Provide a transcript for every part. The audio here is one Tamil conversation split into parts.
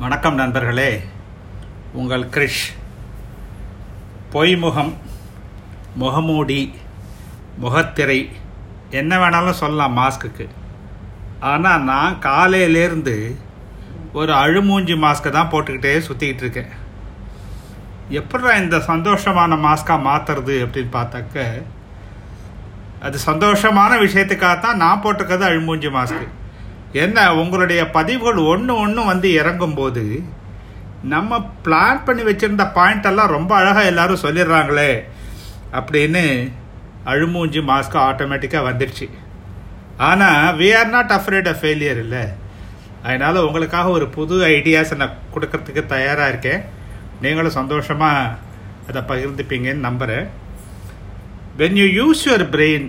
வணக்கம் நண்பர்களே. உங்கள் கிரிஷ். பொய்முகம் முகமூடி முகத்திரை என்ன வேணாலும் சொல்லலாம் மாஸ்க்குக்கு. ஆனால் நான் காலையிலேருந்து ஒரு அழுமூஞ்சி மாஸ்க்கை தான் போட்டுக்கிட்டே சுற்றிக்கிட்டு இருக்கேன். எப்படா இந்த சந்தோஷமான மாஸ்காக மாற்றுறது அப்படின்னு பார்த்தாக்க அது சந்தோஷமான விஷயத்துக்காக தான் நான் போட்டிருக்கிறது அழுமூஞ்சி மாஸ்க்கு. என்ன உங்களுடைய பதிவுகள் ஒன்று ஒன்று வந்து இறங்கும்போது நம்ம பிளான் பண்ணி வச்சுருந்த பாயிண்டெல்லாம் ரொம்ப அழகாக எல்லாரும் சொல்லிடுறாங்களே அப்படின்னு அழுமூஞ்சி மாஸ்க் ஆட்டோமேட்டிக்காக வந்துடுச்சு ஆனால் we are not afraid of failure இல்லை. அதனால் உங்களுக்காக ஒரு புது ஐடியாஸை நான் கொடுக்கறதுக்கு தயாராக இருக்கேன். நீங்களும் சந்தோஷமாக அதை பகிர்ந்துப்பீங்கன்னு நம்புகிறேன் when you use your brain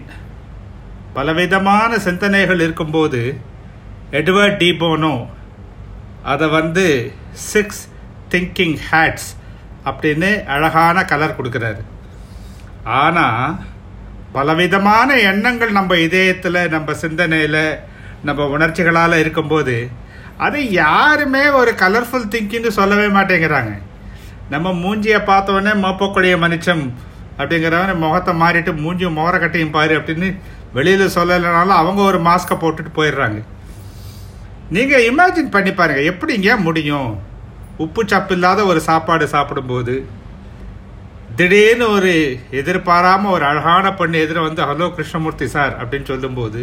பலவிதமான சிந்தனைகள் இருக்கும்போது எட்வர்ட் டிபோனோ அதை வந்து சிக்ஸ் திங்கிங் ஹேட்ஸ் அப்படின்னு அழகான கலர் கொடுக்குறாரு. ஆனால் பலவிதமான எண்ணங்கள் நம்ம இதயத்தில் நம்ம சிந்தனையில் நம்ம உணர்ச்சிகளால் இருக்கும்போது அதை யாருமே ஒரு கலர்ஃபுல் திங்கிங்னு சொல்லவே மாட்டேங்கிறாங்க. நம்ம மூஞ்சியை பார்த்தோன்னே மோப்பக்கூடிய மனுஷம் அப்படிங்கிறவன் முகத்தை மாறிட்டு மூஞ்சி மோர கட்டையும் பாரு அப்படின்னு வெளியில் சொல்லலைனாலும் அவங்க ஒரு மாஸ்கை போட்டுட்டு போயிடுறாங்க. நீங்கள் இமேஜின் பண்ணி பாருங்கள் எப்படிங்க முடியும்? உப்பு சப்பு இல்லாத ஒரு சாப்பாடு சாப்பிடும்போது திடீர்னு ஒரு எதிர்பாராமல் ஒரு அழகான பொண்ணு எதிர வந்து ஹலோ கிருஷ்ணமூர்த்தி சார் அப்படின்னு சொல்லும்போது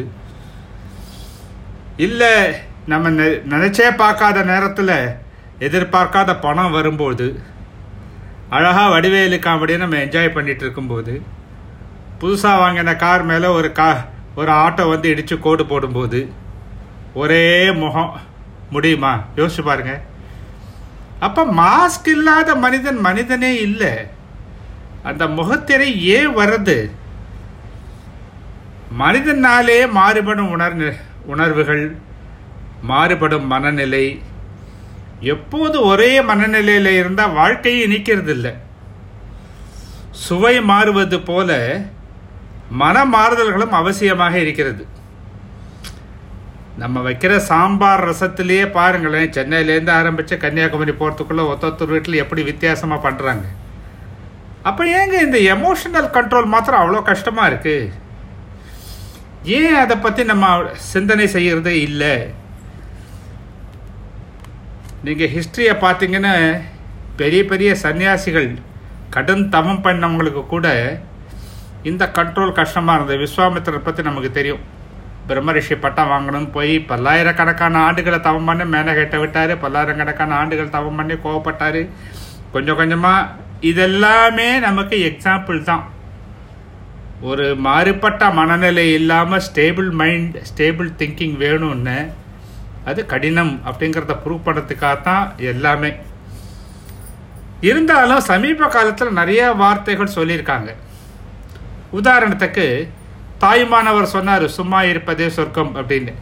இல்லை நம்ம நெ- நினைச்சே பார்க்காத நேரத்தில் எதிர்பார்க்காத பணம் வரும்போது அழகாக வடிவேலு காமெடியை நம்ம என்ஜாய் பண்ணிகிட்டு இருக்கும்போது புதுசாக வாங்கின கார் மேலே ஒரு கா ஒரு ஆட்டோ வந்து இடித்து கோடு போடும்போது ஒரே முகம். முடியுமா? யோசிச்சு பாருங்க. அப்போ மாஸ்க் இல்லாத மனிதன் மனிதனே இல்லை. அந்த முகத்திரை ஏன் வருது மனிதனாலே மாறுபடும் உணர் உணர்வுகள் மாறுபடும் மனநிலை. எப்போது ஒரே மனநிலையில் இருந்தால் வாழ்க்கையை நிற்கிறது இல்லை சுவை மாறுவது போல மன மாறுதல்களும் அவசியமாக இருக்கிறது. நம்ம வைக்கிற சாம்பார் ரசத்திலேயே பாருங்களேன் சென்னையிலேருந்து ஆரம்பித்து கன்னியாகுமரி போகிறதுக்குள்ளே ஒத்தொத்தர் வீட்டில் எப்படி வித்தியாசமாக பண்ணுறாங்க அப்போ ஏங்க இந்த எமோஷனல் கண்ட்ரோல் மாத்திரம் அவ்வளோ கஷ்டமாக இருக்குது ஏன் அதை பற்றி நம்ம சிந்தனை செய்கிறதே இல்லை? நீங்கள் ஹிஸ்ட்ரியை பார்த்தீங்கன்னா பெரிய பெரிய சன்னியாசிகள் கடும் தவம் பண்ணவங்களுக்கு கூட இந்த கண்ட்ரோல் கஷ்டமாக இருந்தது. விஸ்வாமித்திரரை பற்றி நமக்கு தெரியும். பிரம்மரிஷி பட்டம் வாங்கணும்னு போய் பல்லாயிரக்கணக்கான ஆண்டுகளை தவம் பண்ணி மேலே கெட்ட விட்டார் பல்லாயிரக்கணக்கான ஆண்டுகள் தவம் பண்ணி கோவப்பட்டார். கொஞ்சம் கொஞ்சமாக இதெல்லாமே நமக்கு எக்ஸாம்பிள் தான். ஒரு மாறுபட்ட மனநிலை இல்லாமல் ஸ்டேபிள் மைண்ட் ஸ்டேபிள் திங்கிங் வேணும்னு அது கடினம் அப்படிங்கிறத ப்ரூவ் பண்ணுறதுக்காக தான் எல்லாமே. இருந்தாலும் சமீப காலத்தில் நிறைய வார்த்தைகள் சொல்லியிருக்காங்க. உதாரணத்துக்கு தாய்மானவர் சொன்னார் சும்மா இருப்பதே சொர்க்கம் அப்படின்னு.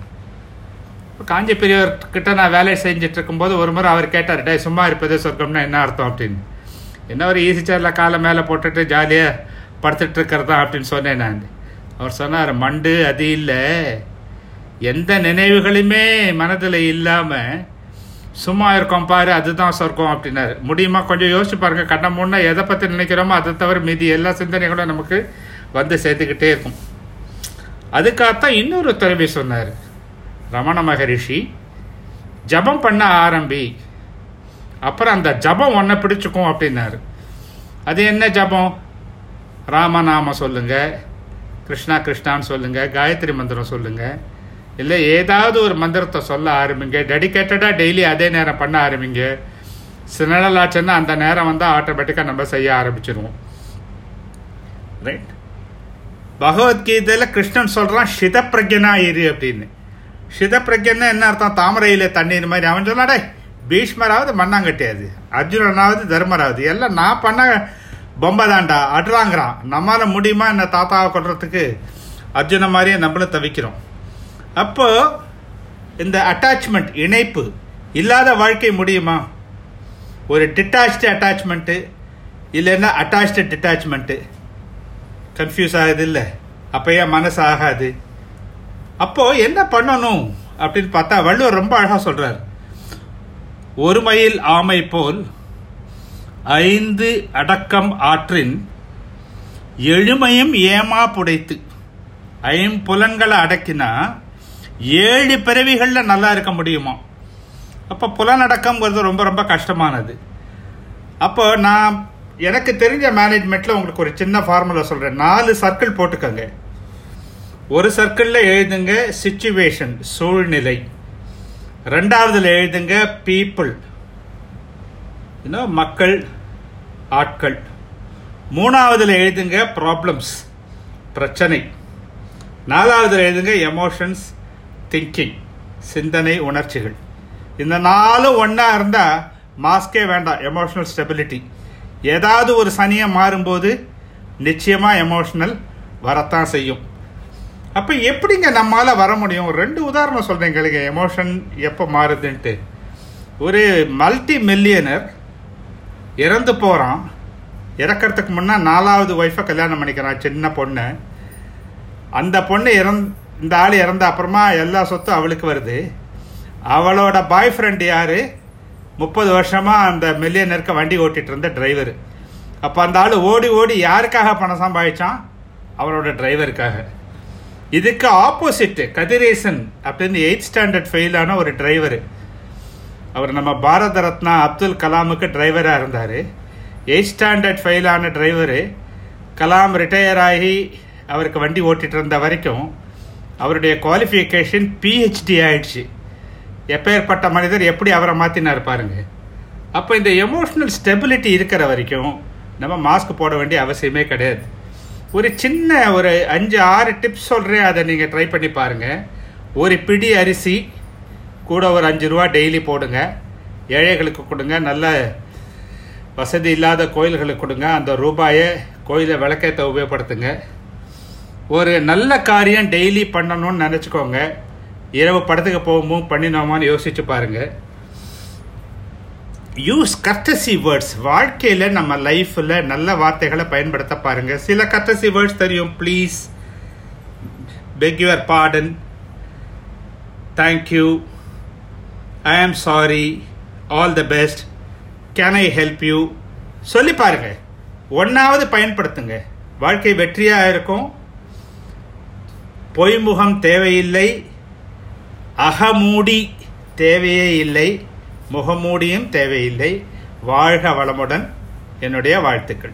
காஞ்சி பெரியவர் கிட்ட நான் வேலை செஞ்சுட்டு இருக்கும்போது ஒரு முறை அவர் கேட்டார் டே சும்மா இருப்பதே சொர்க்கம்னா என்ன அர்த்தம்? அப்படின்னு. என்ன ஒரு ஈஸி சேரில் காலை மேலே போட்டுட்டு ஜாலியாக படுத்துட்டு இருக்கிறதா அப்படின்னு சொன்னேன் நான். அவர் சொன்னார் மண்டு அது இல்லை. எந்த நினைவுகளுமே மனதில் இல்லாமல் சும்மா இருக்கோம் பாரு அதுதான் சொர்க்கம் அப்படின்னாரு. முடியுமா? கொஞ்சம் யோசிச்சு பாருங்க. கண்ண முன்னா எதை பற்றி நினைக்கிறோமோ அதை தவிர மீதி எல்லா சிந்தனைகளும் நமக்கு வந்து சேர்த்துக்கிட்டே இருக்கும். அதுக்காகத்தான் இன்னொரு துறவி சொன்னார். ரமண மகரிஷி ஜபம் பண்ண ஆரம்பி. அப்புறம் அந்த ஜபம் ஒன்றை பிடிச்சிக்கும் அப்படின்னாரு. அது என்ன ஜபம்? ராமநாம சொல்லுங்கள் கிருஷ்ணா கிருஷ்ணான்னு சொல்லுங்கள் காயத்ரி மந்திரம் சொல்லுங்கள் இல்லை ஏதாவது ஒரு மந்திரத்தை சொல்ல ஆரம்பிங்க. டெடிக்கேட்டடாக டெய்லி அதே நேரம் பண்ண ஆரம்பிங்க. சினலாச்சுன்னா அந்த நேரம் வந்து ஆட்டோமேட்டிக்காக நம்ம செய்ய ஆரம்பிச்சிருவோம். ரைட் பகவத்கீதையில் கிருஷ்ணன் சொல்கிறான் சித பிரஜனா இரு அப்படின்னு. ஷித பிரஜன்னா என்ன அர்த்தம்? தாமரையில் தண்ணீர் மாதிரி. அவன் சொன்னாடே பீஷ்மராவது மண்ணாங்கட்டியாது அர்ஜுனனாவது தர்மராவது. எல்லாம் நான் பண்ண பொம்பை தாண்டா அடுறாங்கிறான் நம்மளால முடியுமா என்ன தாத்தாவை கொள்றதுக்கு அர்ஜுன மாதிரியே நம்மளும் தவிக்கிறோம். அப்போ இந்த அட்டாச்மெண்ட் இணைப்பு இல்லாத வாழ்க்கை முடியுமா? ஒரு டிட்டாச்டு அட்டாச்மெண்ட்டு இல்லைன்னா அட்டாச்டு டிட்டாச்மெண்ட்டு கன்ஃபியூஸ் ஆகுது இல்லை அப்போ ஏன் மனசு ஆகாது அப்போது என்ன பண்ணணும்? அப்படின்னு பார்த்தா வள்ளுவர் ரொம்ப அழகாக சொல்கிறார் ஒரு மயில் ஆமை போல் ஐந்து அடக்கம் ஆற்றின் எழுமையும் ஏமா புடைத்து ஐம்புலன்களை அடக்கினா ஏழு பிறவிகளில் நல்லா இருக்க முடியுமா? அப்போ புலனடக்கம்ங்கிறது ரொம்ப ரொம்ப கஷ்டமானது. அப்போ நான் எனக்கு தெரிஞ்ச மேனேஜ்மெண்ட்டில் உங்களுக்கு ஒரு சின்ன ஃபார்முலா சொல்கிறேன் நாலு சர்க்கிள் போட்டுக்கோங்க. ஒரு சர்க்கிளில் எழுதுங்க சுச்சுவேஷன் சூழ்நிலை. ரெண்டாவதுல எழுதுங்க பீப்புள் இன்னும் மக்கள் ஆட்கள். மூணாவதுல எழுதுங்க ப்ராப்ளம்ஸ் பிரச்சனை. நாலாவதுல எழுதுங்க எமோஷன்ஸ் திங்கிங் சிந்தனை உணர்ச்சிகள். இந்த நாலும் ஒன்றா இருந்தால் மாஸ்கே வேண்டாம் எமோஷனல் ஸ்டெபிலிட்டி ஏதாவது ஒரு சனியை மாறும்போது நிச்சயமாக எமோஷ்னல் வரத்தான் செய்யும். அப்போ எப்படிங்க நம்மளால் வர முடியும்? ரெண்டு உதாரணம் சொல்கிறேன் எங்களுக்கு எமோஷன் எப்போ மாறுதுன்ட்டு. ஒரு மல்டி மில்லியனர் இறந்து போகிறான் இறக்கிறதுக்கு முன்னே நாலாவது ஒய்ஃபை கல்யாணம் பண்ணிக்கிறான் சின்ன பொண்ணு. அந்த பொண்ணு இறந் இந்த ஆள் இறந்த அப்புறமா எல்லா சொத்தும் அவளுக்கு வருது. அவளோட பாய் ஃப்ரெண்ட் யார்? முப்பது வருஷமாக அந்த மில்லியனருக்கு வண்டி ஓட்டிகிட்டு இருந்த டிரைவர் அப்போ அந்த ஆள் ஓடி ஓடி யாருக்காக பணம் சம்பாதிச்சான்? அவரோட டிரைவருக்காக இதுக்கு ஆப்போசிட்டு கதிரேசன் அப்படின்னு எயிட் ஸ்டாண்டர்ட் ஃபெயிலான ஒரு டிரைவர் அவர் நம்ம பாரத ரத்னா அப்துல் கலாமுக்கு டிரைவராக இருந்தார். எயிட் ஸ்டாண்டர்ட் ஃபெயிலான டிரைவரு கலாம் ரிட்டையர் ஆகி அவருக்கு வண்டி ஓட்டிகிட்டு இருந்த வரைக்கும் அவருடைய குவாலிஃபிகேஷன் பிஹெச்டி ஆயிடுச்சு. எப்பேற்பட்ட மனிதர் எப்படி அவரை மாற்றினார் பாருங்க. அப்போ இந்த எமோஷ்னல் ஸ்டெபிலிட்டி இருக்கிற வரைக்கும் நம்ம மாஸ்க் போட வேண்டிய அவசியமே கிடையாது. ஒரு சின்ன ஒரு அஞ்சு ஆறு டிப்ஸ் சொல்கிறேன் அதை நீங்கள் ட்ரை பண்ணி பாருங்கள் ஒரு பிடி அரிசி கூட ஒரு அஞ்சு ரூபா டெய்லி போடுங்க. ஏழைகளுக்கு கொடுங்க நல்ல வசதி இல்லாத கோயில்களுக்கு கொடுங்க. அந்த ரூபாயை கோயிலை விளக்கத்தை உபயோகப்படுத்துங்க. ஒரு நல்ல காரியம் டெய்லி பண்ணணும்னு நினச்சிக்கோங்க. இரவு படத்துக்கு போகும்போது பண்ணினோமான்னு யோசிச்சு பாருங்க. யூஸ் கர்டசி வேர்ட்ஸ் வாழ்க்கையில் நம்ம லைஃப்பில் நல்ல வார்த்தைகளை பயன்படுத்த பாருங்க. சில கர்டசி வேர்ட்ஸ் தெரியும். Please beg your pardon thank you I am sorry all the best can I help you சொல்லி பாருங்க. ஒன்றாவது பயன்படுத்துங்க. வாழ்க்கை வெற்றியாக இருக்கும். பொய்முகம் தேவையில்லை. அகமூடி தேவையே இல்லை முகமூடியும் தேவையில்லை. வாழ்க வளமுடன். என்னுடைய வாழ்த்துக்கள்.